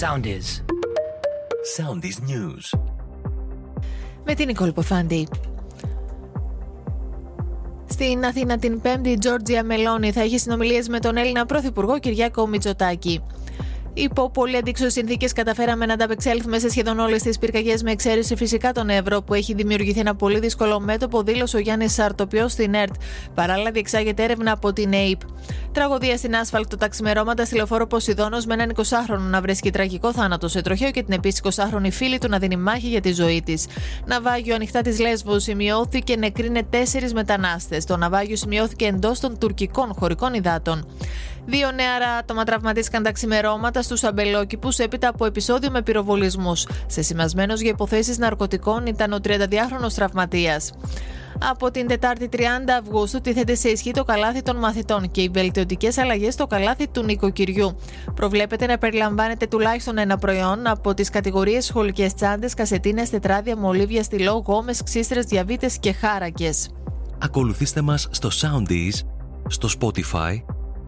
Soundies. Soundies News. Με την Νικόλ Ποφάντη. Στην Αθήνα την 5η, η Τζόρτζια Μελώνη θα έχει συνομιλίες με τον Έλληνα Πρωθυπουργό Κυριάκο Μητσοτάκη. Υπό πολύ αντίξωες συνθήκες καταφέραμε να ανταπεξέλθουμε σε σχεδόν όλες τις πυρκαγιές με εξαίρεση φυσικά τον Εύρο, που έχει δημιουργηθεί ένα πολύ δύσκολο μέτωπο, δήλωσε ο Γιάννης Σαρτοπιός στην ΕΡΤ. Παράλληλα, διεξάγεται έρευνα από την ΑΕΠ. Τραγωδία στην άσφαλτο ταξιμερώματα στη λεωφόρο Ποσειδόνο με έναν 20χρονο να βρίσκει τραγικό θάνατο σε τροχαίο και την επίσης 20χρονη φίλη του να δίνει μάχη για τη ζωή της. Ναυάγιο ανοιχτά της Λέσβου σημειώθηκε νεκρίνε τέσσερις μετανάστες. Το ναυάγιο σημειώθηκε εντός των τουρκικών χωρικών υδάτων. Δύο νεαρά άτομα τραυματίστηκαν τα ξημερώματα στους αμπελόκηπους έπειτα από επεισόδιο με πυροβολισμούς. Σε σημασμένο για υποθέσεις ναρκωτικών ήταν ο 32χρονο τραυματίας. Από την Τετάρτη 30 Αυγούστου τίθεται σε ισχύ το καλάθι των μαθητών και οι βελτιωτικές αλλαγές στο καλάθι του νοικοκυριού. Προβλέπεται να περιλαμβάνεται τουλάχιστον ένα προϊόν από τις κατηγορίες σχολικές τσάντες, κασετίνες, τετράδια, μολύβια, στυλό, γόμες, ξύστρες, διαβίτε και χάρακες. Ακολουθήστε μας στο Soundees, στο Spotify,